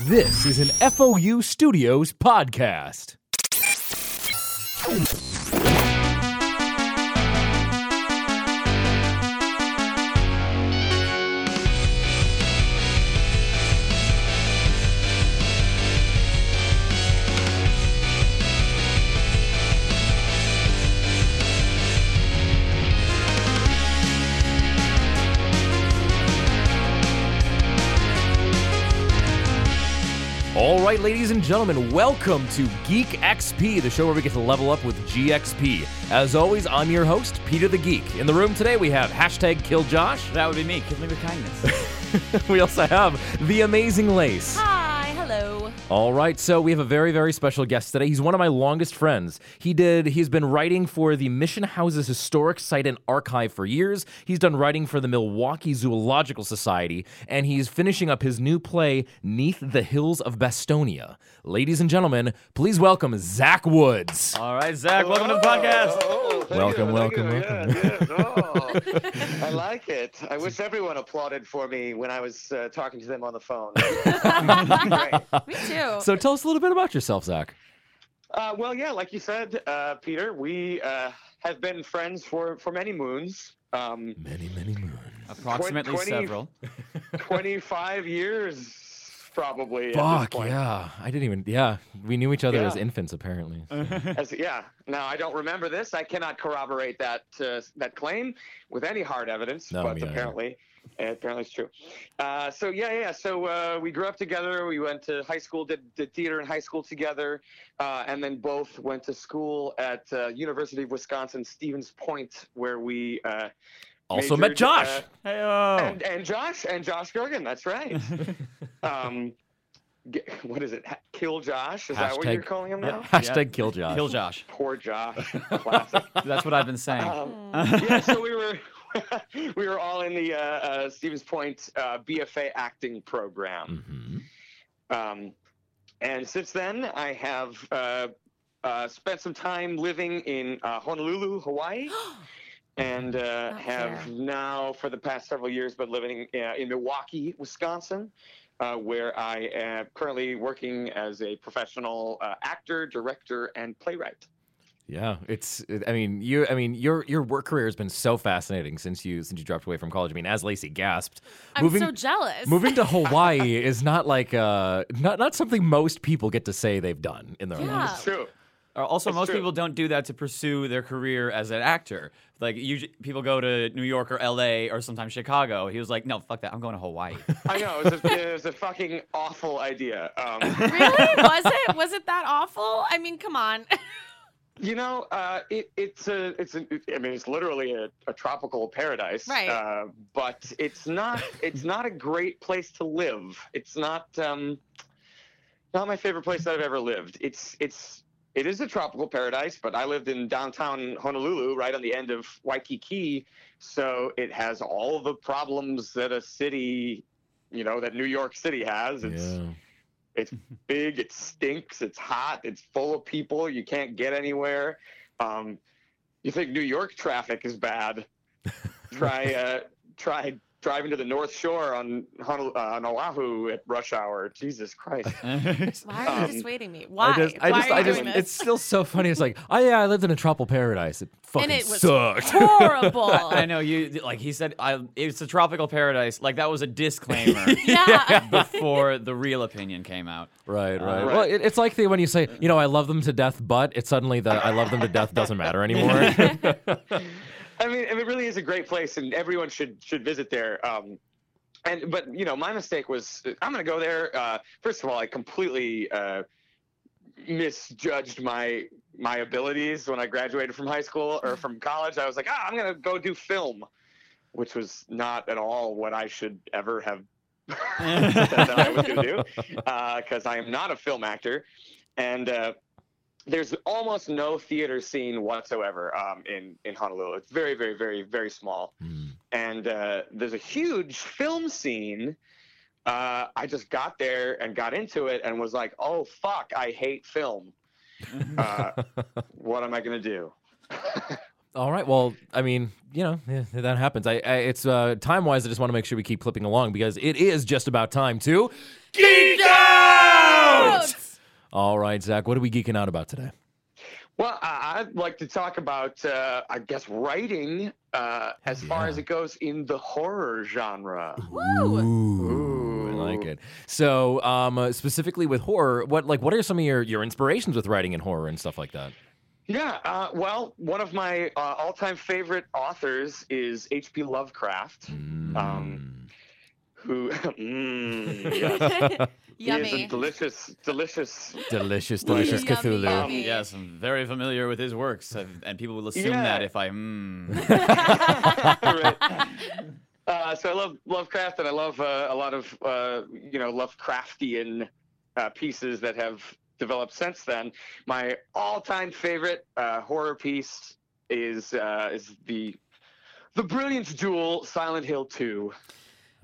This is an FOU Studios podcast. All right, ladies and gentlemen, welcome to Geek XP, the show where we get to level up with GXP. As always, I'm your host, Peter the Geek. In the room today, we have hashtag KillJosh. That would be me. Kill me with kindness. we also have the amazing Lace. Hi, hello. All right, so we have a very, very special guest today. He's one of my longest friends. He did. He's been writing for the Mission Houses Historic Site and Archive for years. He's done writing for the Milwaukee Zoological Society, and he's finishing up his new play, Neath the Hills of Bastogne. Ladies and gentlemen, please welcome Zach Woods. All right, Zach, welcome to the podcast. Oh, thank Welcome, you, welcome, you. welcome. Yeah, yeah, no. I like it. I wish everyone applauded for me when I was uh, talking to them on the phone. Me too. So tell us a little bit about yourself, Zach. Uh, well, yeah, like you said, uh, Peter, we uh, have been friends for, for many moons. Um, Many, many moons. Approximately Twenty- several. 25 years, probably. Fuck yeah! I didn't even. Yeah, we knew each other Yeah. as infants, apparently. As, yeah. Now I don't remember this. I cannot corroborate that uh, that claim with any hard evidence, No, but me either. Apparently, apparently it's true. Uh, so yeah, yeah. So uh, we grew up together. We went to high school, did, did theater in high school together, uh, and then both went to school at uh, University of Wisconsin Stevens Point, where we. Uh, Also majored, met Josh. uh, Hey, and, and Josh and Josh Gergen. That's right. um, g- what is it? Kill Josh? Is that what you're calling him now? Hashtag kill Josh. Kill Josh. Poor Josh. Classic. That's what I've been saying. Um, yeah, so we were we were all in the uh, uh, Stevens Point uh, BFA acting program, hmm um, and since then I have uh, uh, spent some time living in uh, Honolulu, Hawaii. And uh, have fair. now, for the past several years, been living uh, in Milwaukee, Wisconsin, uh, where I am currently working as a professional uh, actor, director, and playwright. Yeah, it's. I mean, you. I mean, your your work career has been so fascinating since you since you dropped away from college. I mean, as Lacey gasped, I'm moving so jealous. moving to Hawaii is not like uh not not something most people get to say they've done in their Yeah. lives. It's true. Uh, Also, It's most true. people don't do that to pursue their career as an actor. Like, usually people go to New York or L.A. or sometimes Chicago. He was like, "No, fuck that. I'm going to Hawaii." I know it was, a, it was a fucking awful idea. Um, really? Was it? Was it that awful? I mean, come on. You know, uh, it, it's a, it's a, I mean, it's literally a, a tropical paradise, Right. Uh, but it's not, it's not a great place to live. It's not, um, not my favorite place that I've ever lived. It's, it's, it is a tropical paradise, but I lived in downtown Honolulu, right on the end of Waikiki, so it has all the problems that a city, you know, that New York City has. It's, Yeah. It's big. It stinks. It's hot. It's full of people. You can't get anywhere. Um, you think New York traffic is bad? try uh, try driving to the North Shore on Honol- uh, on Oahu at rush hour. Jesus Christ. Why are you Um, dissuading me? Why? I just, I Why just, are you I just, doing this? it's still so funny. It's like, oh yeah, I lived in a tropical paradise. It fucking and it was sucked. horrible. I know you. Like he said, I, it's a tropical paradise. Like that was a disclaimer yeah. before the real opinion came out. Right, right. Right. Well, it, it's like the when you say, you know, I love them to death, but it's suddenly the I love them to death doesn't matter anymore. I mean, it really is a great place, and everyone should should visit there. Um, and but you know, my mistake was I'm going to go there. Uh, first of all, I completely uh, misjudged my my abilities when I graduated from high school or from college. I was like, ah, I'm going to go do film, which was not at all what I should ever have that I was going to do, because I am not a film actor, and. There's almost no theater scene whatsoever um, in in Honolulu. It's very, very, very, very small. Hmm. And uh, there's a huge film scene. Uh, I just got there and got into it and was like, "Oh fuck, I hate film. Uh, what am I gonna do?" All right. Well, I mean, you know, yeah, that happens. I, I it's uh, time wise. I just want to make sure we keep clipping along because it is just about time to geek out. All right, Zach. What are we geeking out about today? Well, I- I'd like to talk about, uh, I guess, writing uh, as far as it goes in the horror genre. Woo! Ooh, I like it. So, um, uh, specifically with horror, what like what are some of your your inspirations with writing in horror and stuff like that? Yeah, uh, well, one of my uh, all-time favorite authors is H.P. Lovecraft, Um, who mm, yes, he is a delicious, delicious. delicious, delicious Yummy, Cthulhu. yummy. Yes, I'm very familiar with his works, I've- and people will assume Yeah. that if I. Mm. Right. Uh, so I love Lovecraft, and I love uh, a lot of uh, you know Lovecraftian uh, pieces that have developed since then. My all-time favorite uh, horror piece is uh, is the the brilliant duel, Silent Hill 2.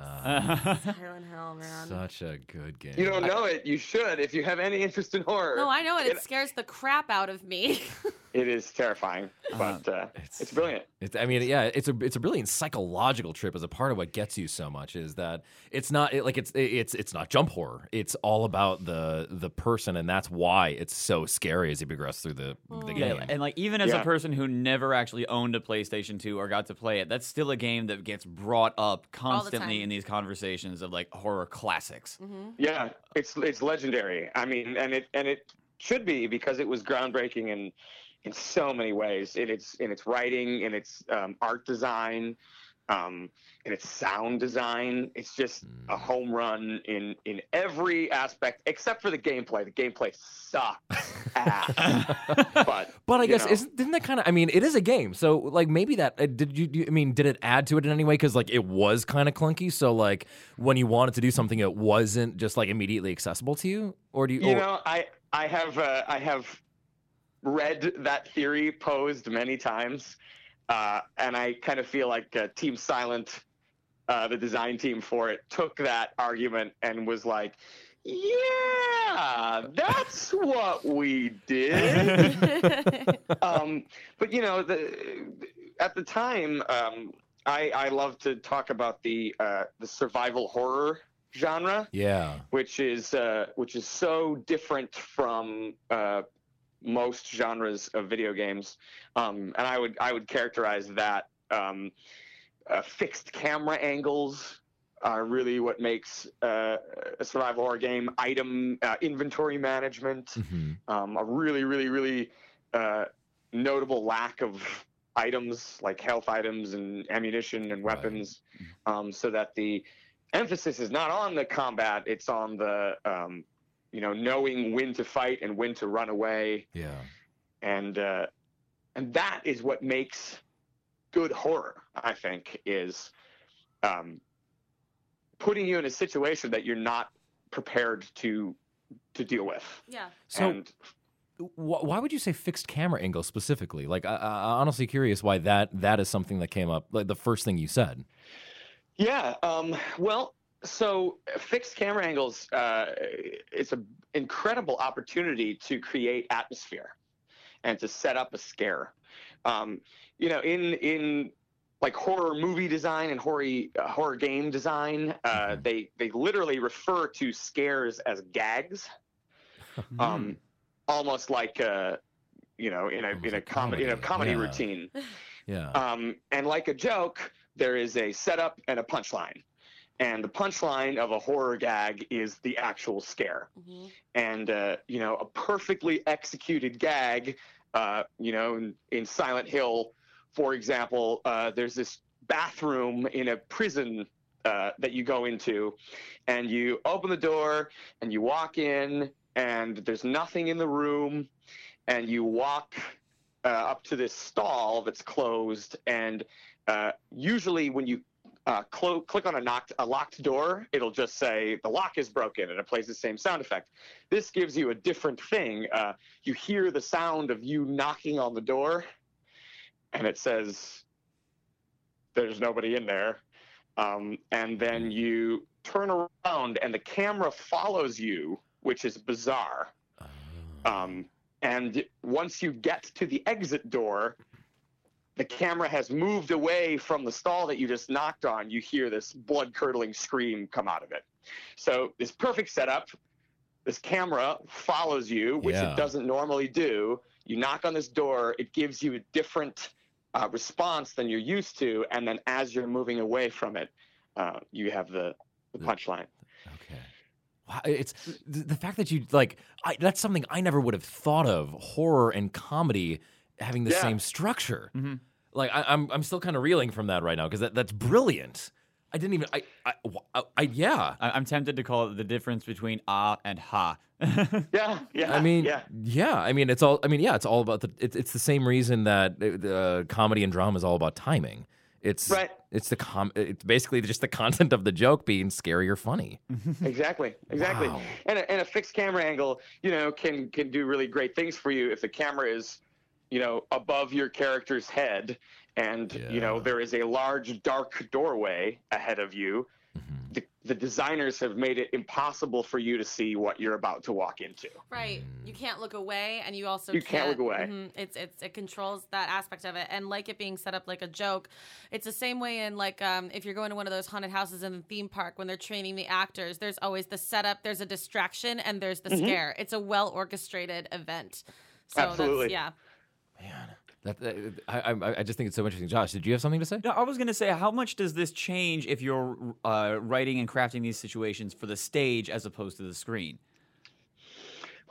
Uh, Silent Hill, man. such a good game. You don't know it, you should. If you have any interest in horror, No, I know it. It It- scares the crap out of me. it is terrifying, but uh, it's- it's, brilliant. It's, I mean, yeah, it's a it's a brilliant psychological trip as a part of what gets you so much is that it's not it, like it's it's it's not jump horror. It's all about the the person, and that's why it's so scary as you progress through the the Yeah, game. and like even as a person who never actually owned a PlayStation 2 or got to play it, that's still a game that gets brought up constantly time. in these conversations of like horror classics. Yeah, it's it's legendary. I mean, and it and it should be because it was groundbreaking in in so many ways. In its in its writing, in its um, art design, um, in its sound design. It's just a home run in in every aspect except for the gameplay. The gameplay sucks ass. but But I guess know. isn't didn't that kind of? I mean, it is a game, so like maybe that uh, did you? do- I mean, did it add to it in any way? Because like it was kind of clunky. So like when you wanted to do something, it wasn't just like immediately accessible to you, or do you? You or- know, I I have uh, I have read that theory posed many times, uh, and I kind of feel like uh, Team Silent, uh, the design team for it, took that argument and was like, "Yeah, that's what we did." um, but you know, the at the time, um, I I love to talk about the uh, the survival horror genre yeah. which is uh, which is so different from uh, most genres of video games, um, and I would I would characterize that um, uh, fixed camera angles are really what makes uh, a survival horror game. Item uh, inventory management, Mhm. um, a really really really uh, notable lack of items like health items and ammunition and Right. weapons, um, so that the emphasis is not on the combat; it's on the um, you know knowing when to fight and when to run away, Yeah. and uh, and that is what makes good horror. I think is um, putting you in a situation that you're not prepared to to deal with. yeah. So and why would you say fixed camera angle specifically? Like, I, I- I'm honestly curious why that that is something that came up. Like the first thing you said. Yeah. Um, well, so fixed camera angles, uh, it's an incredible opportunity to create atmosphere and to set up a scare. Um, you know, in in like horror movie design and horror uh, horror game design, uh, Mhm. they they literally refer to scares as gags, um, almost like uh, you know in a Almost in a comedy in a comedy, comedy yeah. routine. Yeah. Um, and like a joke, there is a setup and a punchline. And the punchline of a horror gag is the actual scare. Mhm. And, uh, you know, a perfectly executed gag, uh, you know, in, in Silent Hill, for example, uh, there's this bathroom in a prison uh, that you go into, and you open the door and you walk in, and there's nothing in the room, and you walk uh, up to this stall that's closed, and uh, usually when you uh, clo- click on a knocked a locked door, it'll just say the lock is broken, and it plays the same sound effect. This gives you a different thing. Uh, you hear the sound of you knocking on the door, and it says there's nobody in there. Um, and then you turn around, and the camera follows you, which is bizarre. Um, and once you get to the exit door, the camera has moved away from the stall that you just knocked on, you hear this blood curdling scream come out of it. So this perfect setup. This camera follows you, which Yeah. it doesn't normally do. You knock on this door, it gives you a different uh, response than you're used to, and then as you're moving away from it, uh, you have the, the punchline. Okay. Wow, it's the, the fact that you like I, that's something I never would have thought of horror and comedy having the Yeah. same structure. Mm-hmm. Like I, I'm I'm still kind of reeling from that right now because that, that's brilliant. I didn't even I I, I, I yeah. I- I'm tempted to call it the difference between ah and ha. Yeah, yeah. I mean, yeah. yeah. I mean, it's all. I mean, yeah. It's all about the. It's it's the same reason that uh, comedy and drama is all about timing. It's Right. It's the com. It's basically just the content of the joke being scary or funny. Exactly, exactly. Wow. And, a, and a fixed camera angle, you know, can can do really great things for you if the camera is, you know, above your character's head, and you know there is a large dark doorway ahead of you. Mm-hmm. The, the designers have made it impossible for you to see what you're about to walk into. Right. You can't look away, and you also You can't look away. Mhm. It's it's it controls that aspect of it, and like it being set up like a joke. It's the same way in like um, if you're going to one of those haunted houses in the theme park when they're training the actors. There's always the setup, there's a distraction, and there's the scare. It's a well orchestrated event. So Absolutely. that's yeah. Man, that, that I, I I just think it's so interesting. Josh, did you have something to say? No, I was going to say, how much does this change if you're uh, writing and crafting these situations for the stage as opposed to the screen?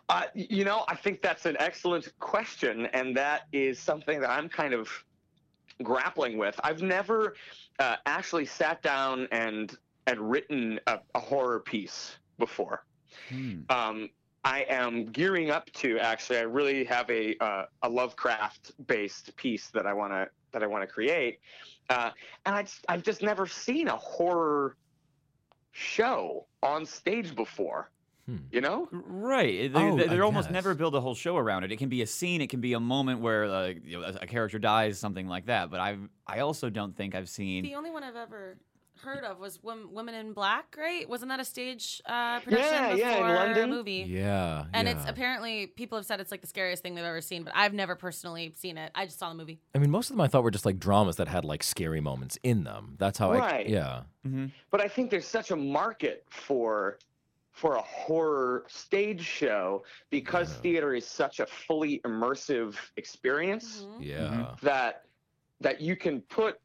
Uh, you know, I think that's an excellent question, and that is something that I'm kind of grappling with. I've never uh, actually sat down and and written a, a horror piece before. Hmm. Um, I am gearing up to actually. I really have a uh, a Lovecraft based piece that I want to that I want to create, uh, and I just, I've just never seen a horror show on stage before. Hmm. You know? Right. They, Oh, they, I they're almost guess. never build a whole show around it. It can be a scene. It can be a moment where uh, you know, a, a character dies, something like that. But I I also don't think I've seen. The only one I've ever heard of was Women in Black. Right? Wasn't that a stage uh, production Yeah, yeah, in London. a movie? Yeah, And yeah. it's apparently people have said it's like the scariest thing they've ever seen, but I've never personally seen it. I just saw the movie. I mean, most of them I thought were just like dramas that had like scary moments in them. That's how I. Right. Yeah. but I think there's such a market for for a horror stage show because theater is such a fully immersive experience Mhm. Yeah. that that you can put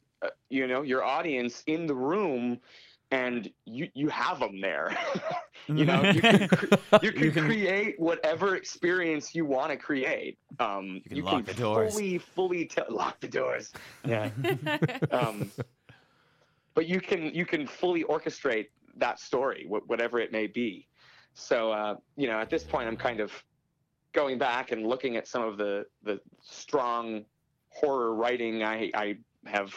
you know your audience in the room and you you have them there. You know you can, cre- you can, You can- create whatever experience you want to create. Um You can lock the doors. fully fully tell lock the doors. Yeah. Um, but you can you can fully orchestrate that story, wh- whatever it may be. So uh, you know, at this point, I'm kind of going back and looking at some of the the strong horror writing I I have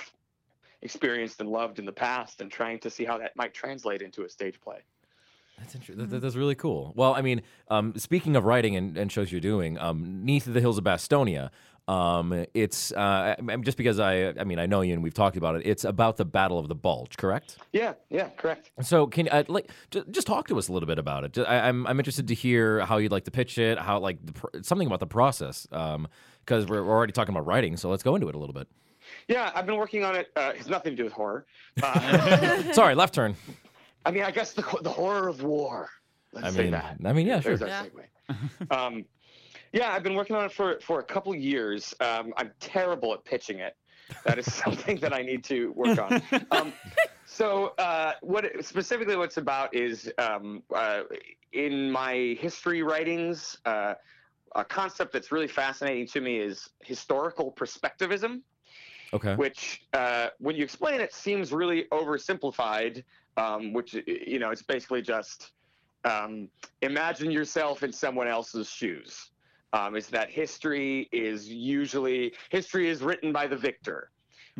experienced and loved in the past, and trying to see how that might translate into a stage play. That's interesting. That, that's really cool. Well, I mean, um, speaking of writing and, and shows you're doing, um, Neath the Hills of Bastogne. Um, it's uh, just because I, I mean, I know you and we've talked about it. It's about the Battle of the Bulge, correct? Yeah, yeah, correct. So, can uh, like j- just talk to us a little bit about it? Ju- I, I'm I'm interested to hear how you'd like to pitch it, how like the, pr- something about the process, because we're, we're already talking about writing. So let's go into it a little bit. Yeah, I've been working on it. Uh, it has nothing to do with horror. Uh, Sorry, left turn. I mean, I guess the the horror of war. Let's I say mean, that. I mean, yeah, sure. There's our Yeah. segue. um, yeah, I've been working on it for for a couple years. Um, I'm terrible at pitching it. That is something that I need to work on. Um, so, uh, what it, specifically what's about is um, uh, in my history writings. Uh, a concept that's really fascinating to me is historical perspectivism Okay. which uh, when you explain it seems really oversimplified um, which you know it's basically just um, imagine yourself in someone else's shoes um, is that history is usually history is written by the victor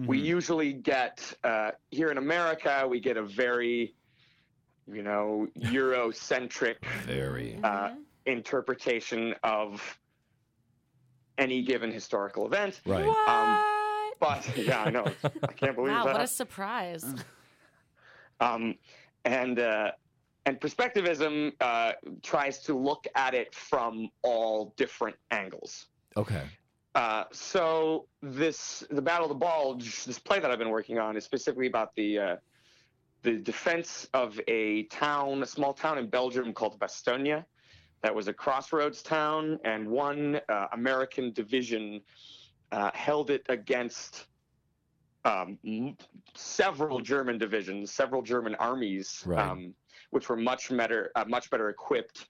we Mhm. usually get uh, here in america we get a very you know eurocentric Very. uh, interpretation of any given historical event Right. What? but yeah i know i can't believe wow, that what a surprise. um, and uh, and perspectivism uh, tries to look at it from all different angles. Okay. Uh, so this the Battle of the Bulge, this play that I've been working on is specifically about the uh, the defense of a town, a small town in Belgium called Bastogne, that was a crossroads town, and one uh, American division uh, held it against um, several German divisions, several German armies, Right. um, which were much better, uh, much better equipped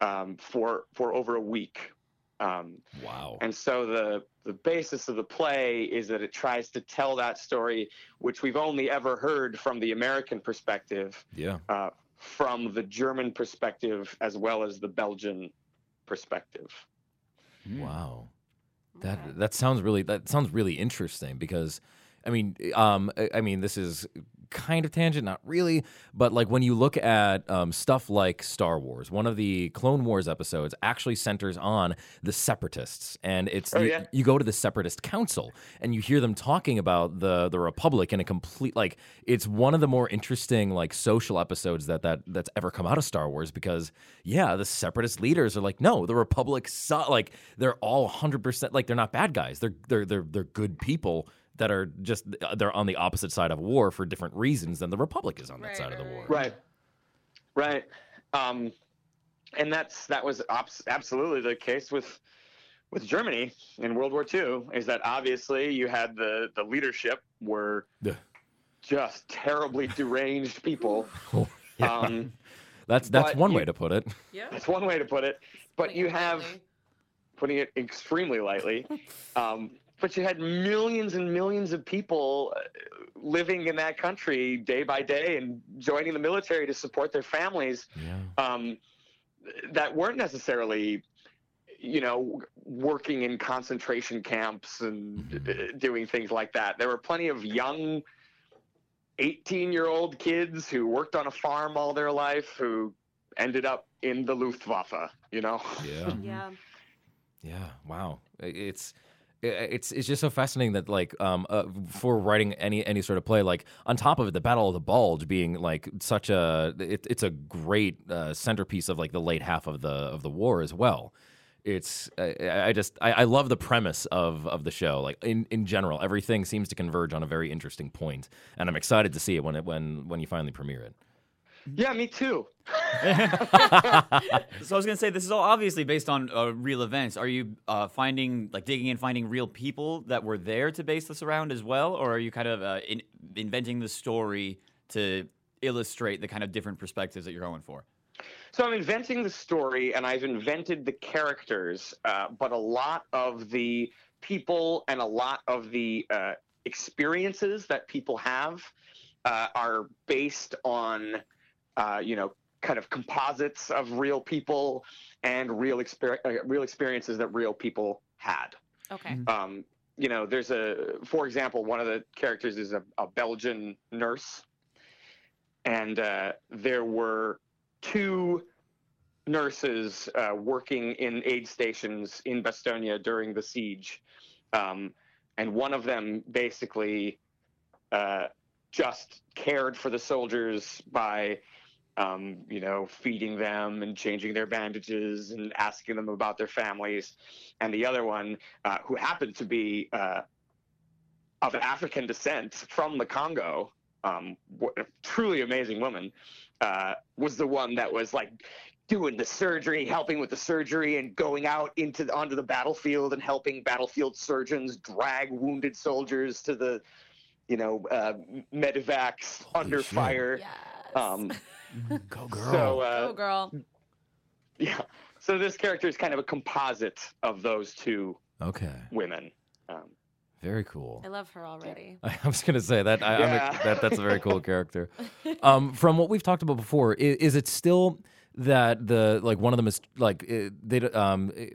um, for for over a week. Um, Wow. and so the the basis of the play is that it tries to tell that story, which we've only ever heard from the American perspective, Yeah. uh, from the German perspective as well as the Belgian perspective. Wow. That that sounds really that sounds really interesting because I mean um I- I mean this is kind of tangent not really but like when you look at um, stuff like Star Wars one of the Clone Wars episodes actually centers on the separatists and it's Oh, you, yeah? you go to the separatist council and you hear them talking about the the republic in a complete like it's one of the more interesting like social episodes that that that's ever come out of Star Wars because yeah the separatist leaders are like no the republic su- like they're all 100% like they're not bad guys they're they're they're they're good people that are just they're on the opposite side of war for different reasons than the republic is on that Right, side of the war Right, right, um, and that's that was abs- absolutely the case with with Germany in World War II. Is that obviously you had the the leadership were Yeah. just terribly deranged people. Yeah. Um, that's that's one you- way to put it Yeah. that's one way to put it. But Putting you have lightly. putting it extremely lightly. Um, but you had millions and millions of people uh, living in that country day by day and joining the military to support their families yeah um, that weren't necessarily, you know, working in concentration camps and Mhm. uh, doing things like that. There were plenty of young 18 year old kids who worked on a farm all their life who ended up in the Luftwaffe, you know? yeah Yeah. Yeah, wow. It's i- it's it's just so fascinating that like um uh, for writing any any sort of play like on top of it the Battle of the Bulge being like such a it, it's a great uh, centerpiece of like the late half of the of the war as well. It's I, I just I, I love the premise of of the show like in in general everything seems to converge on a very interesting point and I'm excited to see it when it when when you finally premiere it. Yeah, me too. So I was gonna say this is all obviously based on uh, real events. Are you uh, finding like digging and finding real people that were there to base this around as well, or are you kind of uh, in, inventing the story to illustrate the kind of different perspectives that you're going for? So I'm inventing the story and I've invented the characters, uh, but a lot of the people and a lot of the uh, experiences that people have uh, are based on, uh, you know, kind of composites of real people and real exper- uh, real experiences that real people had. Okay. Um, you know, there's a, for example, one of the characters is a, a Belgian nurse, and uh, there were two nurses uh, working in aid stations in Bastogne during the siege, um, and one of them basically uh, just cared for the soldiers by um, you know, feeding them and changing their bandages and asking them about their families. And the other one, uh, who happened to be uh, of African descent from the Congo, um, w- a truly amazing woman, uh, was the one that was like doing the surgery, helping with the surgery, and going out into the, onto the battlefield and helping battlefield surgeons drag wounded soldiers to the, you know, uh, medevacs Holy under shit. fire. Yes. Um, Go girl. so uh, oh, girl. yeah, so this character is kind of a composite of those two okay. women. Um, Very cool. I love her already. I was gonna say that. I, I'm Yeah. a, that that's a very cool character. Um, from what we've talked about before, is, is it still that the like one of them is like eh, they d- um. eh,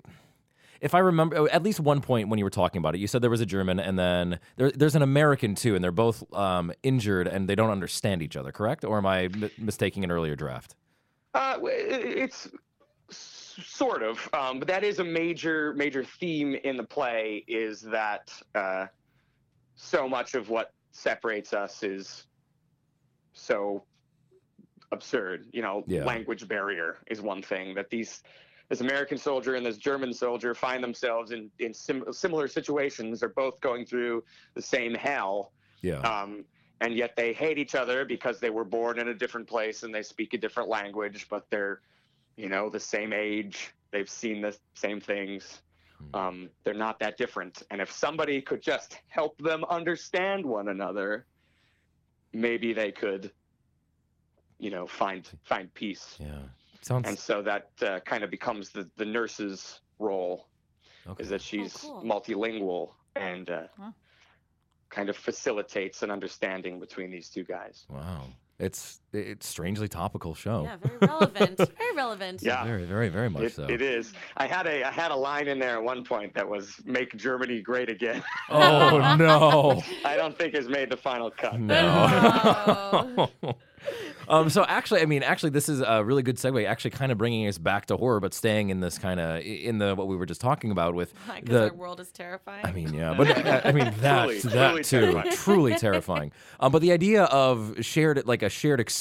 If I remember, oh, at least one point when you were talking about it, you said there was a German and then there, there's an American too, and they're both um, injured and they don't understand each other, correct? Or am I m- mistaking an earlier draft? Uh, it's sort of, um, but that is a major major theme in the play. Is that uh, so much of what separates us is so absurd. You know, Yeah. language barrier is one thing that these this American soldier and this German soldier find themselves in in sim- similar situations. They're both going through the same hell, Yeah. um, and yet they hate each other because they were born in a different place and they speak a different language, but they're, you know, the same age. They've seen the same things. Um, they're not that different. And if somebody could just help them understand one another, maybe they could, you know, find find peace. yeah. Sounds And so that uh, kind of becomes the the nurse's role okay. is that she's cool. multilingual and uh, Huh. kind of facilitates an understanding between these two guys. Wow. It's it's strangely topical show. Yeah, very relevant. very relevant. Yeah. Very, very, very much It, so. it is. I had a I had a line in there at one point that was "Make Germany Great Again." Oh no. I don't think has made the final cut. No. um, so actually, I mean, actually, this is a really good segue. Actually, kind of bringing us back to horror, but staying in this kind of in the what we were just talking about with Because the. our world is terrifying. I mean, yeah, but uh, I mean that Truly, that truly too, terrifying. truly terrifying. Um, but the idea of shared like a shared experience.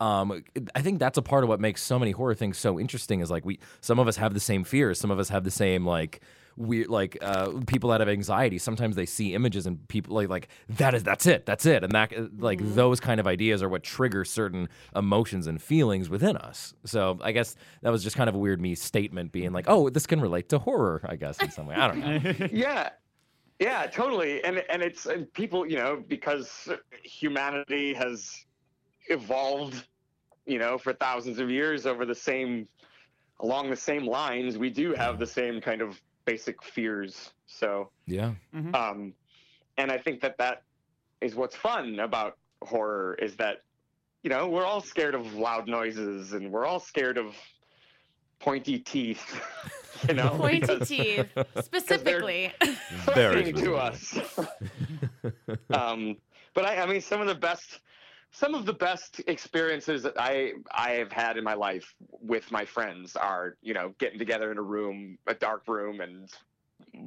Um, I think that's a part of what makes so many horror things so interesting. Is like we, some of us have the same fears, some of us have the same like weird, like uh, people that have anxiety. Sometimes they see images and people like like that is that's it, that's it, and that like those kind of ideas are what trigger certain emotions and feelings within us. So I guess that was just kind of a weird me statement, being like, oh, this can relate to horror. I guess in some way, I don't know. yeah yeah totally and and it's and people you know because humanity has evolved you know for thousands of years over the same along the same lines we do have the same kind of basic fears so Yeah. um and i think that that is what's fun about horror is that you know we're all scared of loud noises and we're all scared of pointy teeth you know Pointy because- teeth, specifically. Very to us. um, but I, I mean, some of the best, some of the best experiences that I I have had in my life with my friends are, you know, getting together in a room, a dark room, and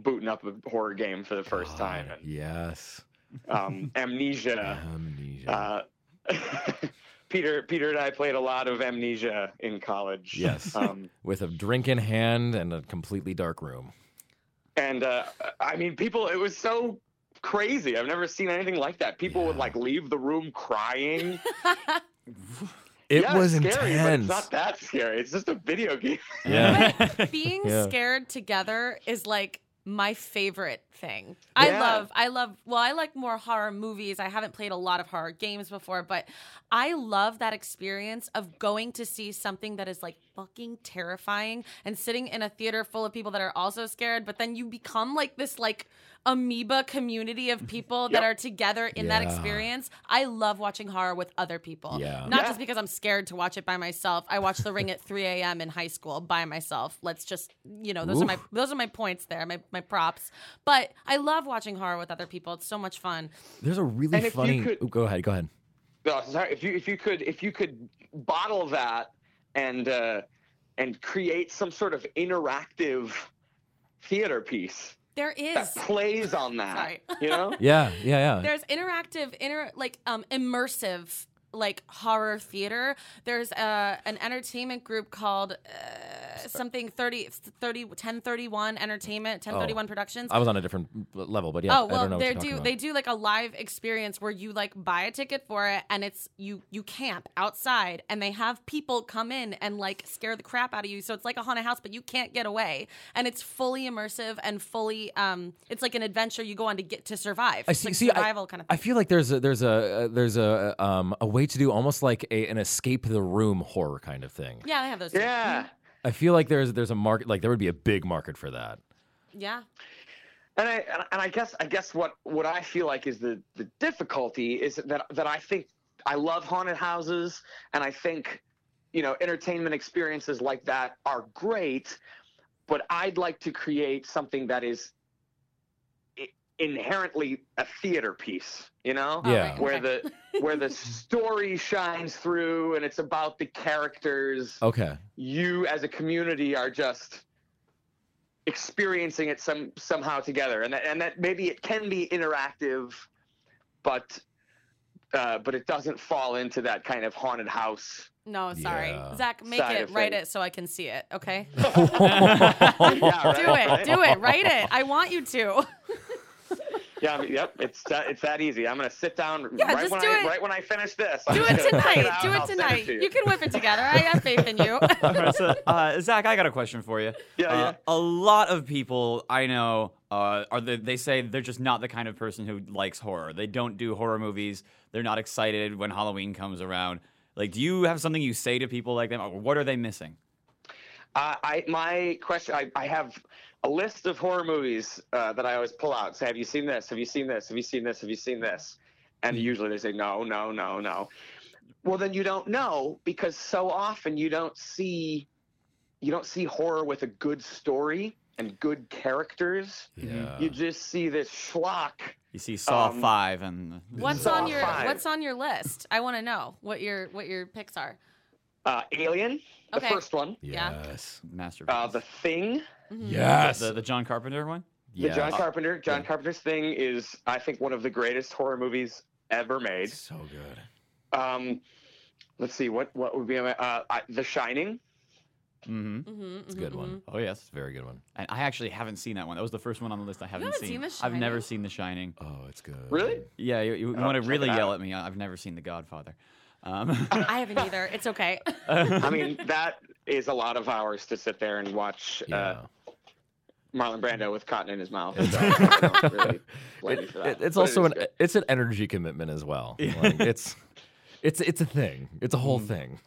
booting up a horror game for the first time. And, yes. um, amnesia. Amnesia. Uh, Peter, Peter and I played a lot of Amnesia in college. Yes. Um, With a drink in hand and a completely dark room. and uh, I mean, people, it was so crazy. I've never seen anything like that. People would like leave the room crying. It yeah, was it's scary, but it's not that scary. It's just a video game. yeah. Being Yeah. scared together is like my favorite thing. I love I love well, I like more horror movies. I haven't played a lot of horror games before, but I love that experience of going to see something that is like fucking terrifying and sitting in a theater full of people that are also scared, but then you become like this like amoeba community of people that Yep. are together in that experience. I love watching horror with other people. Yeah. Not Yeah. just because I'm scared to watch it by myself. I watched The Ring at 3 a.m. in high school by myself. Let's just, you know, those are my those are my points there, my my props. But I love watching horror with other people. It's so much fun. There's a really And funny. could- Ooh, go ahead. Go ahead. Oh, sorry, if you if you could if you could bottle that and uh, and create some sort of interactive theater piece There is that plays on that, Sorry. you know? Yeah. Yeah. Yeah. there's interactive inter like um immersive like horror theater there's uh, an entertainment group called uh, something 30 30 1031 entertainment 1031 productions I was on a different level, but yeah. oh well they do about. they do like a live experience where you like buy a ticket for it and it's you you camp outside and they have people come in and like scare the crap out of you so it's like a haunted house but you can't get away and it's fully immersive and fully um it's like an adventure you go on to get to survive I It's see. like see, I- survival kind of I feel like there's a there's a uh, there's a um a way to do almost like a, an escape the room horror kind of thing. yeah they have those too. Yeah. Mm-hmm. I feel like there's there's a market like there would be a big market for that. yeah And I and- and I guess I guess what what I feel like is the the difficulty is that that I think I love haunted houses and I think you know entertainment experiences like that are great, but I'd like to create something that is i- inherently a theater piece, you know? Oh, Yeah. right, Where okay. the where the story shines through and it's about the characters Okay. you as a community are just experiencing it some somehow together and that, and that maybe it can be interactive but uh, but it doesn't fall into that kind of haunted house. No, sorry. Yeah. Zach, make Side it, write things. it so I can see it, okay? Yeah, right, do it, do it, write it. I want you to. Yeah, I mean, yep. It's that, it's that easy. I'm gonna sit down Yeah, right just when do I it. right when I finish this. I'm Do it tonight. out Do it I'll tonight. to You can whip it together. I have faith in you. All right, so, uh, Zach, I got a question for you. Yeah, Uh, yeah. A lot of people I know uh, are the, they say they're just not the kind of person who likes horror. They don't do horror movies. They're not excited when Halloween comes around. Like, do you have something you say to people like them? Or what are they missing? Uh, I my question. I, I have a list of horror movies uh, that I always pull out. Say, have you seen this? Have you seen this? Have you seen this? Have you seen this? And usually they say no, no, no, no. Well, then you don't know because so often you don't see you don't see horror with a good story and good characters. Yeah. You just see this schlock. You see Saw Um, Five and What's Saw on your five. What's on your list? I want to know what your what your picks are. Uh, Alien, the Okay. first one. Yes. masterpiece. Uh, the Thing, Mhm. Yes. the, the John Carpenter one. the yeah. John Carpenter. John Carpenter's Thing is, I think, one of the greatest horror movies ever made. So good. Um, let's see, what what would be uh, I, The Shining? Mm-hmm. Mhm, It's a mhm, good mhm. one. Oh yes, It's a very good one. and I actually haven't seen that one. That was the first one on the list I haven't, haven't seen The I've never Shining? seen The Shining. Oh, it's good. Really? Yeah, you, you Oh, want to really yell at me? I've never seen The Godfather. Um, I haven't either. It's okay. I mean, that is a lot of hours to sit there and watch Yeah. uh, Marlon Brando with cotton in his mouth. So really It- it- it's But it also is an good. it's an energy commitment as well. Like, it's it's it's a thing. It's a whole Mm. thing.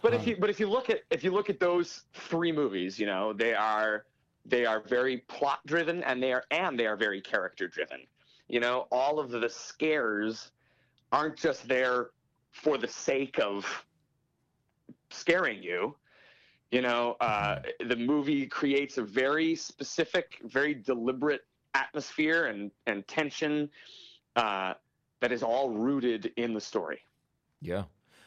But if you but if you look at if you look at those three movies, you know they are they are very plot driven and they are and they are very character driven. You know, all of the scares aren't just there for the sake of scaring you. You know, uh, the movie creates a very specific, very deliberate atmosphere and and tension uh, that is all rooted in the story. Yeah.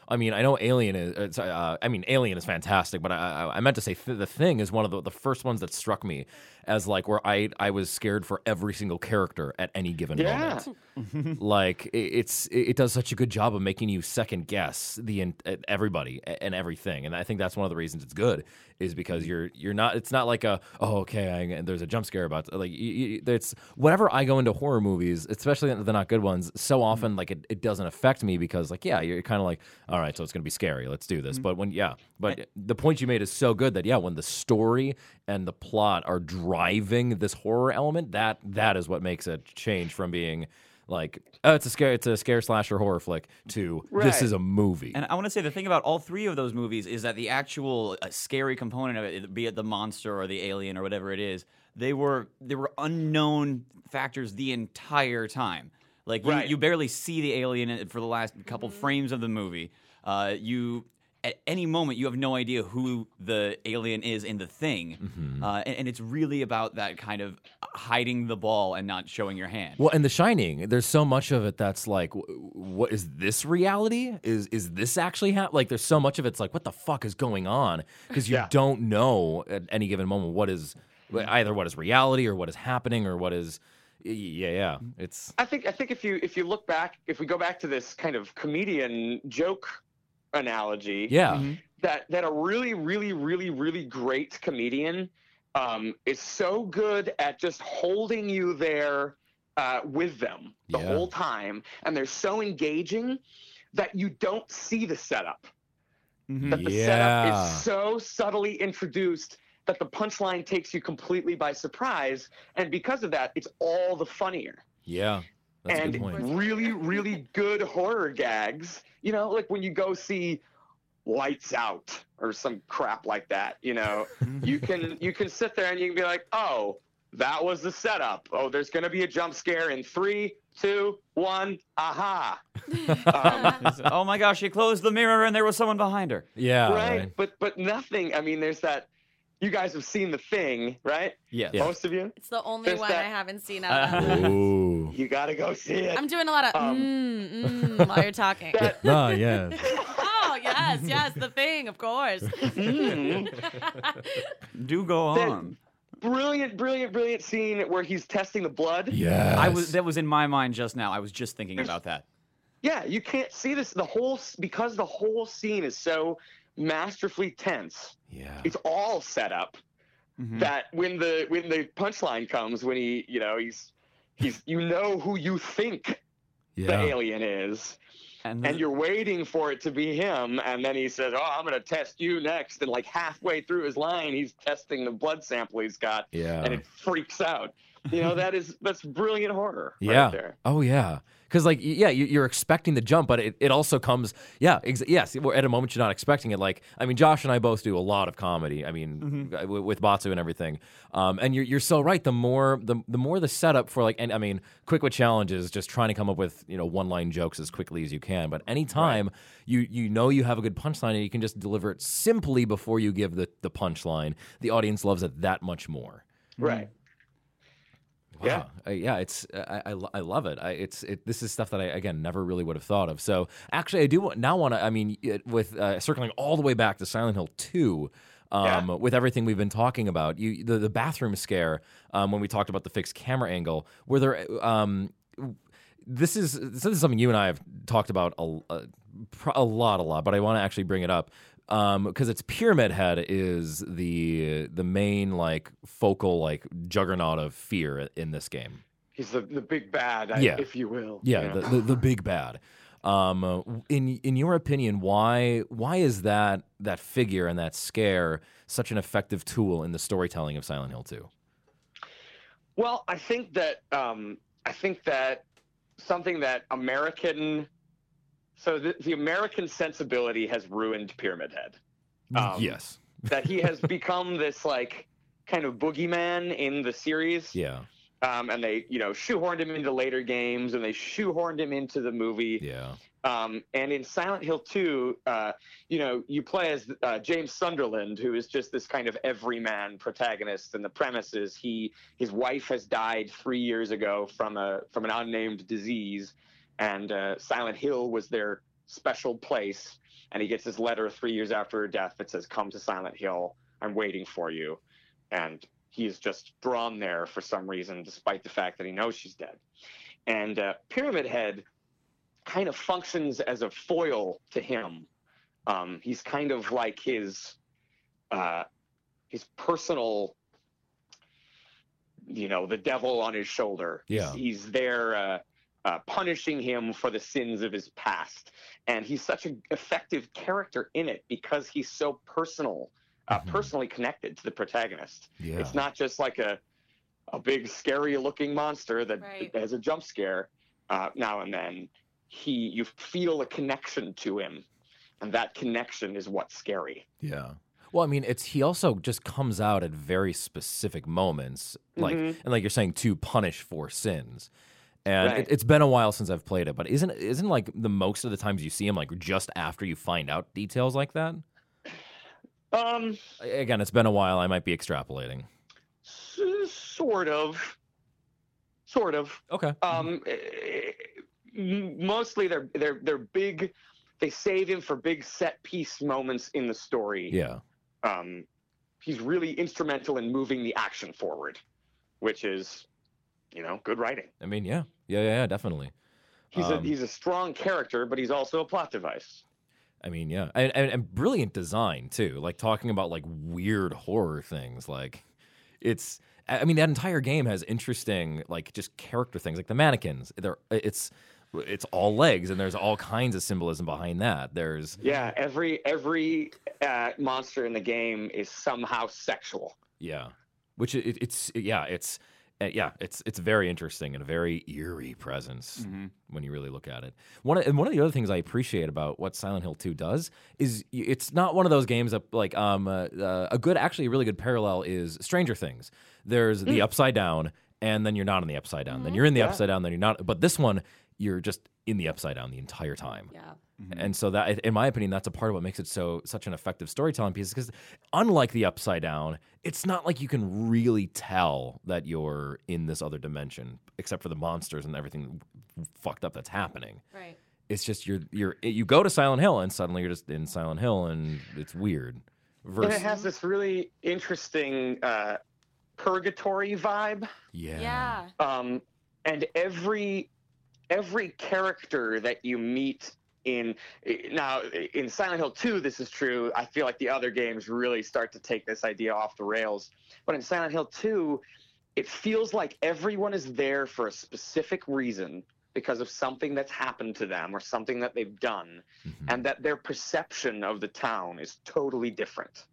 I mean, I know Alien is. It's, uh, I mean, Alien is fantastic, but I, I, I meant to say th- the Thing is one of the, the first ones that struck me as like where I I was scared for every single character at any given Yeah. moment. like it, it's it, it does such a good job of making you second guess the in, everybody and everything, and I think that's one of the reasons it's good is because mm-hmm. you're you're not. It's not like a oh okay, I, there's a jump scare about like you, it's whenever I go into horror movies, especially the not good ones. So mm-hmm. often like it, it doesn't affect me because like yeah, you're kind of like all right, so it's gonna be scary. Let's do this. Mm-hmm. But when yeah, but the point you made is so good that yeah, when the story and the plot are driving this horror element, that that is what makes it change from being like oh, it's a scare, it's a scare slasher horror flick to this is a movie. And I want to say the thing about all three of those movies is that the actual uh, scary component of it, be it the monster or the alien or whatever it is, they were they were unknown factors the entire time. Like you, Right. you barely see the alien for the last couple frames of the movie. Uh, you at any moment you have no idea who the alien is in the thing, Mm-hmm. uh, and, and it's really about that kind of hiding the ball and not showing your hand. Well, in The Shining, there's so much of it that's like, what is this reality? Is is this actually happening? Like, there's so much of it's like, what the fuck is going on? Because you Yeah. don't know at any given moment what is either what is reality or what is happening or what is, yeah, yeah. It's I think I think if you if you look back, if we go back to this kind of comedian joke analogy, yeah, that that a really really really really great comedian um, is so good at just holding you there uh, with them the Yeah. whole time, and they're so engaging that you don't see the setup. Mhm. That the Yeah. setup is so subtly introduced that the punchline takes you completely by surprise, and because of that, it's all the funnier yeah. That's a and good point. really, really good horror gags. You know, like when you go see Lights Out or some crap like that. You know, you can you can sit there and you can be like, oh, that was the setup. Oh, there's gonna be a jump scare in three, two, one, aha. Um, oh my gosh, she closed the mirror and there was someone behind her. Yeah, right? right. But but nothing. I mean, there's that. You guys have seen the thing, right? Yes. Yeah. Most of you. It's the only There's one that- I haven't seen out. Ooh. You gotta go see it. I'm doing a lot of Um, mm, mm, while you're talking. That- Ah, yes. oh yes, yes, the thing, of course. Mm. Do go That- on. brilliant, brilliant, brilliant scene where he's testing the blood. Yeah. I was that was in my mind just now. I was just thinking about that. yeah, you can't see this. The whole because the whole scene is so masterfully tense. Yeah. It's all set up Mhm. that when the when the punchline comes, when he you know he's he's you know who you think the alien is, and, and you're waiting for it to be him, and then he says, "Oh, I'm gonna test you next," and like halfway through his line, he's testing the blood sample he's got, Yeah. and it freaks out. You know that is that's brilliant horror. right Yeah. there. Oh yeah. Because like yeah, you- you're expecting the jump, but it, it also comes yeah ex- yes at a moment you're not expecting it. Like I mean, Josh and I both do a lot of comedy. I mean, uh, w- with Batsu and everything. Um, and you're you're so right. The more the the more the setup for like and I mean, quick with challenges, just trying to come up with you know one line jokes as quickly as you can. But anytime you you know you have a good punchline and you can just deliver it simply before you give the the punchline, the audience loves it that much more. Right. Yeah. Wow. Uh, yeah, it's I, I, I love it. I, it's it, this is stuff that I again never really would have thought of. So actually, I do now want to. I mean, it, with uh, circling all the way back to Silent Hill Two. Um, With everything we've been talking about, you the, the bathroom scare um, when we talked about the fixed camera angle, were there um, this is this is something you and I have talked about a, a, a lot, a lot, but I want to actually bring it up because it's Pyramid Head is the the main like focal like juggernaut of fear in this game. He's the, the big bad, I- Yeah. if you will. Yeah, know? the, the the big bad. Um, in in your opinion, why why is that that figure and that scare such an effective tool in the storytelling of Silent Hill Two? Well, I think that um, I think that something that American, so the, the American sensibility has ruined Pyramid Head. Um, yes. That he has become this like kind of boogeyman in the series. Yeah. Um, and they, you know, shoehorned him into later games, and they shoehorned him into the movie. Yeah. Um, and in Silent Hill 2, uh, you know, you play as uh, James Sunderland, who is just this kind of everyman protagonist. And the premise is he his wife has died three years ago from a from an unnamed disease, and uh, Silent Hill was their special place. And he gets his letter three years after her death that says, "Come to Silent Hill. I'm waiting for you." And he's just drawn there for some reason, despite the fact that he knows she's dead. And uh, Pyramid Head kind of functions as a foil to him. Um, he's kind of like his uh, his personal, you know, the devil on his shoulder. Yeah. He's, he's there uh, uh, punishing him for the sins of his past, and he's such an effective character in it because he's so personal, uh, Mhm. personally connected to the protagonist. Yeah. It's not just like a a big scary looking monster that Right. has a jump scare uh, now and then. He you feel a connection to him, and that connection is what's scary. Yeah. Well, I mean, it's he also just comes out at very specific moments, like Mhm. and like you're saying, to punish for sins. And Right. it, it's been a while since I've played it, but isn't isn't like the most of the times you see him like just after you find out details like that? Um, Again, it's been a while. I might be extrapolating. sort of, sort of. Okay. Um, eh, m- mostly they're they're they're big. They save him for big set piece moments in the story. Yeah. um, he's really instrumental in moving the action forward, which is, you know, good writing. I mean, yeah, yeah, yeah, yeah definitely. He's Um, a he's a strong character, but he's also a plot device. I mean, yeah, and, and, and brilliant design too. Like talking about like weird horror things. Like it's, I mean, that entire game has interesting like just character things. Like the mannequins, they're it's it's all legs, and there's all kinds of symbolism behind that. There's Yeah, every every uh, monster in the game is somehow sexual. yeah, which it, it's yeah, it's uh, yeah, it's it's very interesting and a very eerie presence. Mhm. when you really look at it. One of, and one of the other things I appreciate about what Silent Hill 2 does is it's not one of those games that like um uh, uh, a good actually a really good parallel is Stranger Things. There's the upside down and then you're not in the upside down. Then you're in the Yeah. upside down then you're not but this one you're just in the upside down the entire time. Yeah. And so that in my opinion that's a part of what makes it so such an effective storytelling piece because unlike the upside down, it's not like you can really tell that you're in this other dimension except for the monsters and everything fucked up that's happening Right. it's just you're you're you go to Silent Hill and suddenly you're just in Silent Hill and it's weird. And it has this really interesting uh, purgatory vibe. yeah, Yeah. Um, and every every character that you meet in now in Silent Hill 2 this is true. I feel like the other games really start to take this idea off the rails. But in Silent Hill 2 it feels like everyone is there for a specific reason because of something that's happened to them or something that they've done Mhm. and that their perception of the town is totally different.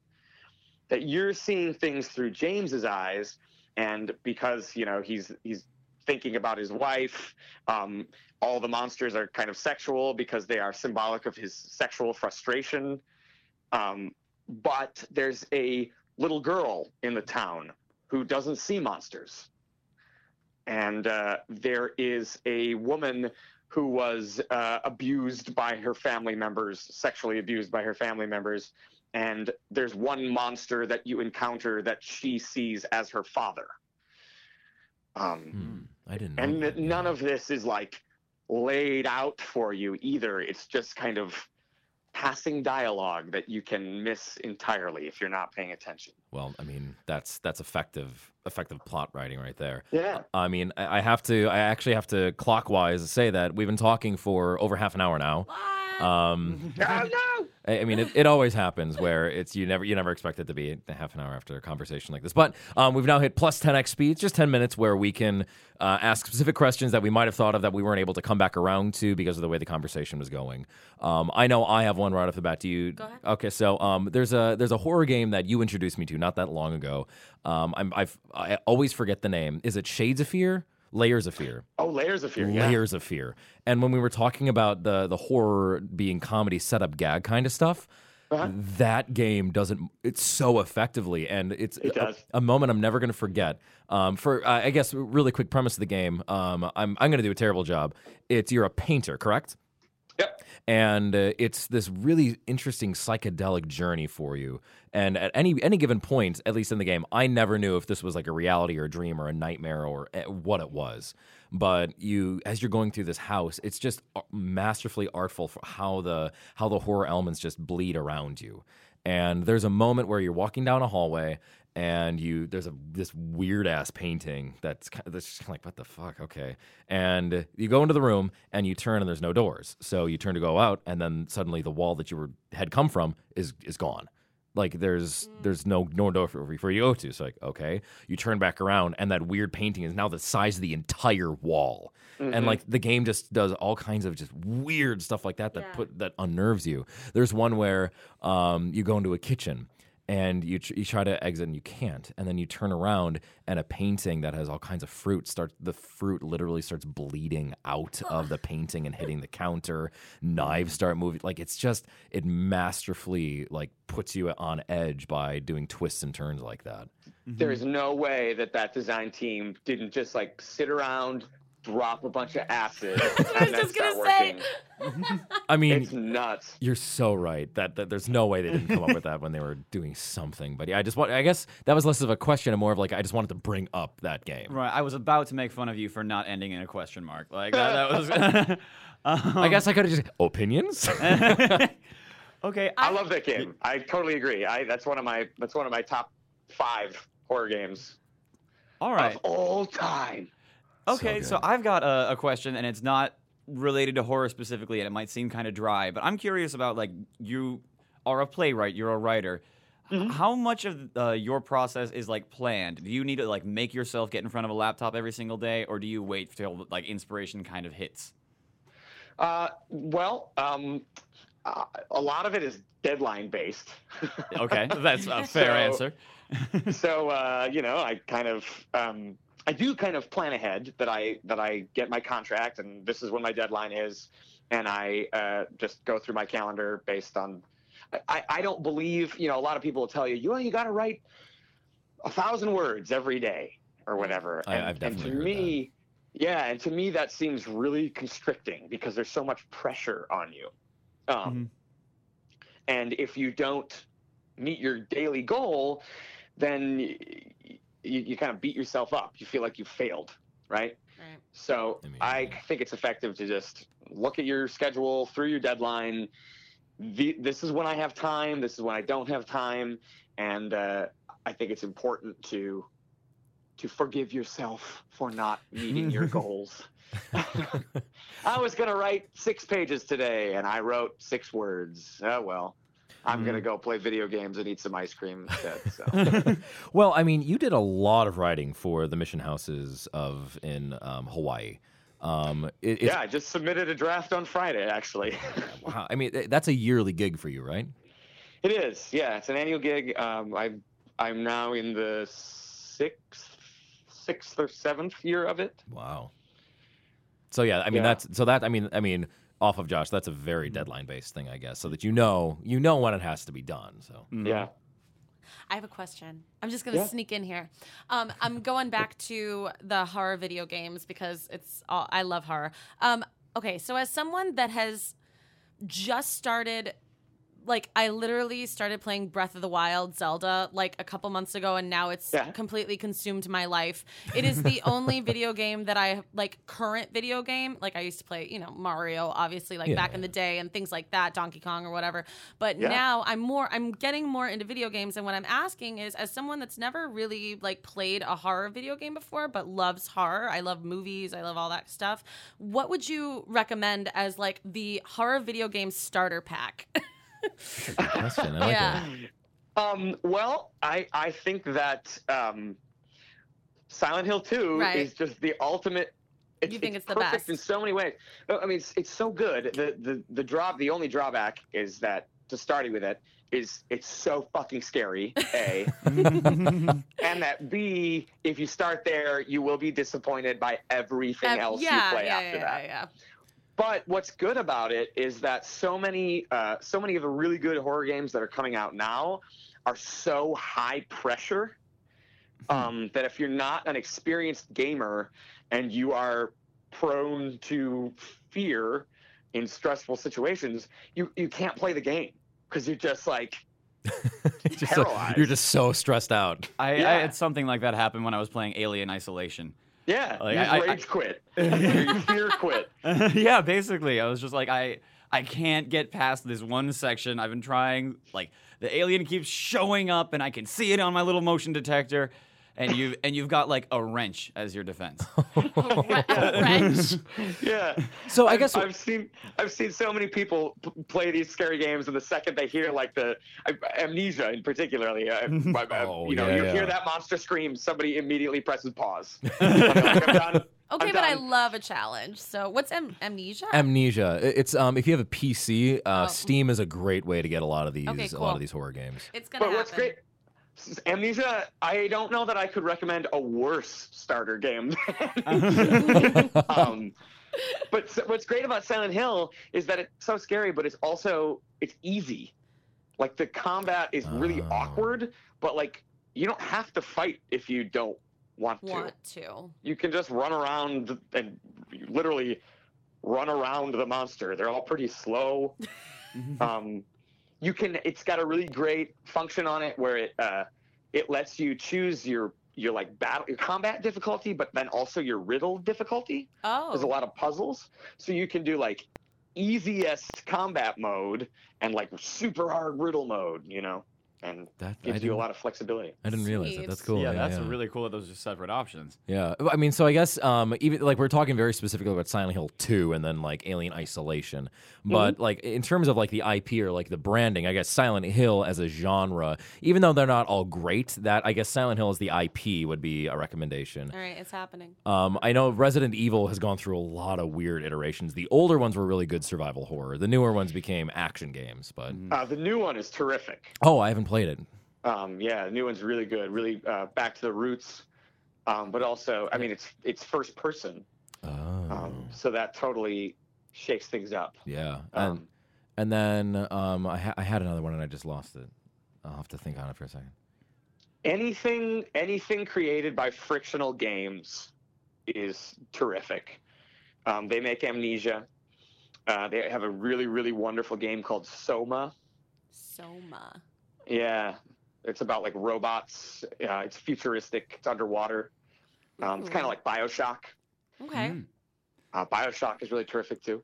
That you're seeing things through James's eyes and because you know he's he's thinking about his wife. Um, all the monsters are kind of sexual because they are symbolic of his sexual frustration. Um, but there's a little girl in the town who doesn't see monsters. And uh, there is a woman who was uh, abused by her family members sexually abused by her family members. And there's one monster that you encounter that she sees as her father um, Hmm, I didn't and that. that none of this is like laid out for you either it's just kind of passing dialogue that you can miss entirely if you're not paying attention Well, I mean, that's that's effective effective plot writing right there. yeah I mean, I I have to. I actually have to clockwise say that we've been talking for over half an hour now. What? Um, oh no I I mean, it, it always happens where it's you never you never expect it to be a half an hour after a conversation like this. But um, we've now hit plus 10x speeds, just 10 minutes where we can uh, ask specific questions that we might have thought of that we weren't able to come back around to because of the way the conversation was going. Um, I know I have one right off the bat. Do you? Go ahead. Okay, so um, there's a there's a horror game that you introduced me to not that long ago. Um, I'm, I've I always forget the name. Is it Shades of Fear? Layers of Fear oh layers of fear yeah layers of fear. And when we were talking about the the horror being comedy setup gag kind of stuff, Uh-huh. that game doesn't it's so effectively and it's It a, a moment I'm never going to forget. Um, for uh, I guess really quick premise of the game, um, I'm I'm going to do a terrible job. It's you're a painter, correct? Yep. and uh, it's this really interesting psychedelic journey for you. And at any any given point, at least in the game, I never knew if this was like a reality or a dream or a nightmare or eh, what it was. But you, as you're going through this house, it's just uh, masterfully artful for how the how the horror elements just bleed around you. And there's a moment where you're walking down a hallway and you there's a this weird ass painting that's kind of, that's just like what the fuck? Okay. And you go into the room and you turn and there's no doors. So you turn to go out and then suddenly the wall that you were had come from is is gone like there's there's no no door for, for you to go to. It's like okay. You turn back around and that weird painting is now the size of the entire wall. And like the game just does all kinds of just weird stuff like that that Yeah. put that unnerves you. There's one where um, you go into a kitchen and you, tr- you try to exit and you can't. And then you turn around and a painting that has all kinds of fruit starts the fruit literally starts bleeding out of the painting and hitting the counter. Knives start moving. Like it's just it masterfully like puts you on edge by doing twists and turns like that. There mm-hmm. is no way that that design team didn't just like sit around drop a bunch of acid I was just gonna say. i mean it's nuts You're so right that, that there's no way they didn't come up with that when they were doing something. But yeah, I just want I guess that was less of a question and more of like I just wanted to bring up that game. Right, I was about to make fun of you for not ending in a question mark. Like that, that was. um, I guess I could have just opinions. okay, I love that game. I totally agree. I that's one of my that's one of my top five horror games all right. of all time. Okay, So so. I've got a, a question, and it's not related to horror specifically, and it might seem kind of dry, but I'm curious about like you are a playwright, you're a writer. Mm-hmm. How much of uh, your process is like planned? Do you need to like make yourself get in front of a laptop every single day, or do you wait till like inspiration kind of hits? Uh, well, um, uh, a lot of it is deadline based. Okay, that's a fair So- answer. so uh, you know, I kind of um, I do kind of plan ahead that I that I get my contract and this is when my deadline is, and I uh, just go through my calendar based on. I, I don't believe you know a lot of people will tell you you you got to write a thousand words every day or whatever. I- and, and to me, yeah, and to me that seems really constricting because there's so much pressure on you. Um, Mhm. And if you don't meet your daily goal, then you, you kind of beat yourself up. You feel like you failed, right? Right. So I mean, I think it's effective to just look at your schedule through your deadline. The, this is when I have time. This is when I don't have time, and uh, I think it's important to to forgive yourself for not meeting your goals. I was gonna write six pages today, and I wrote six words. Oh well. I'm gonna go play video games and eat some ice cream instead. So. Well, I mean, you did a lot of writing for the mission houses of in um, Hawaii. Um, it, yeah, I just submitted a draft on Friday. Actually, wow, I mean, that's a yearly gig for you, right? it is. Yeah, it's an annual gig. Um, I I'm now in the sixth, sixth or seventh year of it. Wow. So yeah, I mean Yeah. that's so that I mean I mean off of Josh, that's a very deadline based thing, I guess, so that you know you know when it has to be done. So Yeah. I have a question. I'm just gonna Yeah. sneak in here. Um, I'm going back to the horror video games because it's all, I love horror. Um, okay, so as someone that has just started, like I literally started playing Breath of the Wild, Zelda, like a couple months ago, and now it's Yeah. completely consumed my life. It is the only video game that I like current video game. Like I used to play, you know, Mario, obviously, like Yeah, back in the day and things like that, Donkey Kong or whatever. But Yeah. now I'm more, I'm getting more into video games, and what I'm asking is, as someone that's never really like played a horror video game before, but loves horror, I love movies, I love all that stuff. What would you recommend as like the horror video game starter pack? good question. I like Yeah. it. Um, well, I I think that um, Silent Hill Two Right. is just the ultimate. It's, You think it's the perfect best. in so many ways. Uh, I mean, it's, it's so good. The the the drop. The only drawback is that to starting with it is it's so fucking scary. A and that B, if you start there, you will be disappointed by everything Ev- else yeah, you play yeah, after yeah, that. Yeah, yeah. But what's good about it is that so many, uh, so many of the really good horror games that are coming out now are so high pressure um, that if you're not an experienced gamer and you are prone to fear in stressful situations, you you can't play the game because you're just like Just so- Paralyzed. you're just so stressed out. I, I had something like that happen when I was playing Alien Isolation. Yeah, Like, I- I- rage quit, you fear quit. yeah, basically, I was just like, I I can't get past this one section. I've been trying. Like the alien keeps showing up, and I can see it on my little motion detector. And you've and you've got like a wrench as your defense. A wrench. Yeah. So I I've- guess I've seen I've seen so many people p- play these scary games, and the second they hear like the I- amnesia, in particularly, uh, uh, Oh, you know, yeah, you yeah. hear that monster scream, somebody immediately presses pause. I'm like, I'm done. Okay, I'm but I love a challenge. So what's am- amnesia? amnesia. It's um if you have a PC, uh, Oh. Steam is a great way to get a lot of these Okay, a lot of these horror games. it's gonna But happen. what's great, s- amnesia. I don't know that I could recommend a worse starter game. um, but s- what's great about Silent Hill is that it's so scary, but it's also it's easy. Like the combat is really Oh. awkward, but like you don't have to fight if you don't want to. Want to? You can just run around and literally run around the monster. They're all pretty slow. um, you can. It's got a really great function on it where it uh, it lets you choose your your like battle your combat difficulty, but then also your riddle difficulty. Oh, There's a lot of puzzles, so you can do like easiest combat mode and like super hard riddle mode. You know, and That gives you a lot of flexibility. I didn't realize that. That's cool. yeah, that's yeah. really cool that those are separate options. Yeah, I mean, so I guess um, even like we're talking very specifically about Silent Hill Two, and then like Alien Isolation, but like in terms of like the IP or like the branding, I guess Silent Hill as a genre, even though they're not all great, that I guess Silent Hill as the IP would be a recommendation. all right, it's happening. Um, I know Resident Evil has gone through a lot of weird iterations. The older ones were really good survival horror. The newer ones became action games. But Uh, the new one is terrific. oh, I haven't played it. Um, yeah, the new one's really good, really uh, back to the roots. Um, but also, I mean, it's it's first person, Oh, um, so that totally shakes things up. yeah. And Um, and then um, I, ha- I had another one and I just lost it. I'll have to think on it for a second. anything anything created by frictional games is terrific. Um, they make Amnesia. Uh, they have a really really wonderful game called Soma. Soma. Yeah, it's about like robots. Uh, it's futuristic. It's underwater. Um, it's kind of like Bioshock. Okay. Mm. Uh, Bioshock is really terrific too.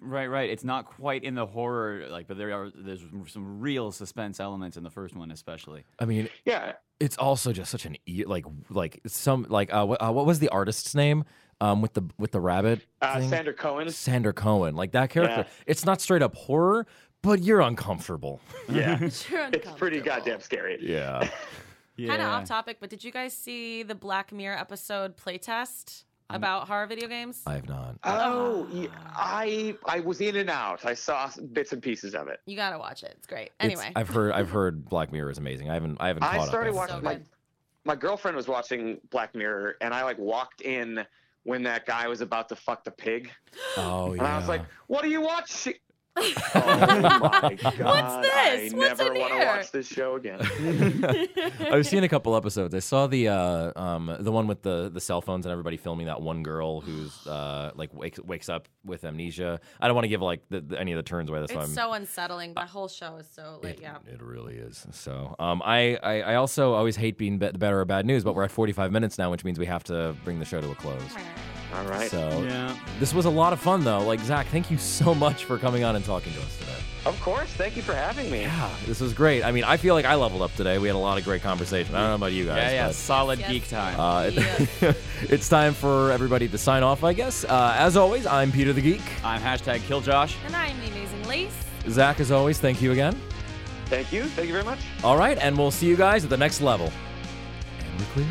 Right, right. It's not quite in the horror like, but there are there's some real suspense elements in the first one, especially. I mean, Yeah, it's also just such an e- like like some like uh, what, uh, what was the artist's name um with the with the rabbit uh. Sander Cohen. Sander Cohen like that character Yeah. it's not straight up horror but you're uncomfortable Yeah, You're it's pretty goddamn scary. yeah Kind of off topic, but did you guys see the Black Mirror episode playtest about horror video games? I have not Oh, yeah, I I was in and out. I saw bits and pieces of it. You gotta watch it. It's great. It's- Anyway, I've heard I've heard Black Mirror is amazing I haven't I haven't I caught started up yet. So watching. my my girlfriend was watching Black Mirror, and I like walked in when that guy was about to fuck the pig, oh yeah and I was like, "What are you watching?" Oh my god! this? I What's never want to watch this show again. I've seen a couple episodes. I saw the uh, um, the one with the the cell phones and everybody filming that one girl who's uh, like wakes wakes up with amnesia. I don't want to give like the, the- any of the turns away. That's why it's I'm so unsettling. The whole show is so like It, yeah. it really is. So, um, I, I, I also always hate being be- the better or bad news, but we're at 45 minutes now, which means we have to bring the show to a close. All right. So, Yeah. this was a lot of fun, though. Like, Zach, thank you so much for coming on and talking to us today. Of course. Thank you for having me. Yeah, this was great. I mean, I feel like I leveled up today. We had a lot of great conversation. I don't know about you guys. Yeah, yeah. but- Solid Yes. geek time. Uh, Yeah. it's time for everybody to sign off, I guess. Uh, as always, I'm Peter the Geek. I'm hashtag KillJosh. And I'm the amazing Lace. Zach, as always, thank you again. Thank you. Thank you very much. All right, and we'll see you guys at the next level. And we're clear.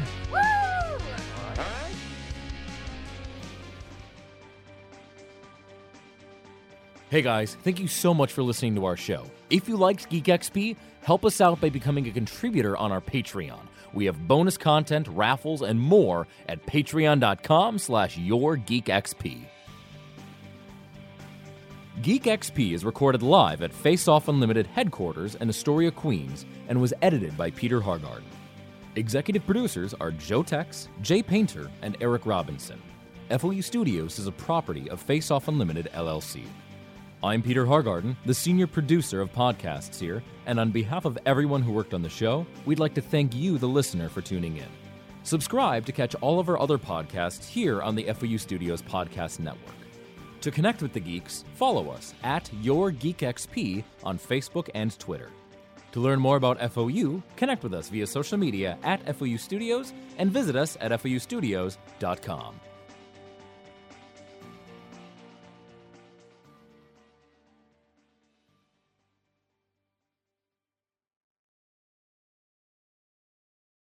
Hey guys, thank you so much for listening to our show. If you liked Geek XP, help us out by becoming a contributor on our Patreon. We have bonus content, raffles, and more at patreon.com slash yourgeekxp. Geek XP is recorded live at Face Off Unlimited headquarters in Astoria, Queens, and was edited by Peter Hargard. Executive producers are Joe Tex, Jay Painter, and Eric Robinson. FOU Studios is a property of Face Off Unlimited LLC. I'm Peter Hargarden, the senior producer of podcasts here, and on behalf of everyone who worked on the show, we'd like to thank you, the listener, for tuning in. Subscribe to catch all of our other podcasts here on the FOU Studios Podcast Network. To connect with the geeks, follow us at Your Geek XP on Facebook and Twitter. To learn more about FOU, connect with us via social media at FOU Studios and visit us at FOUstudios.com.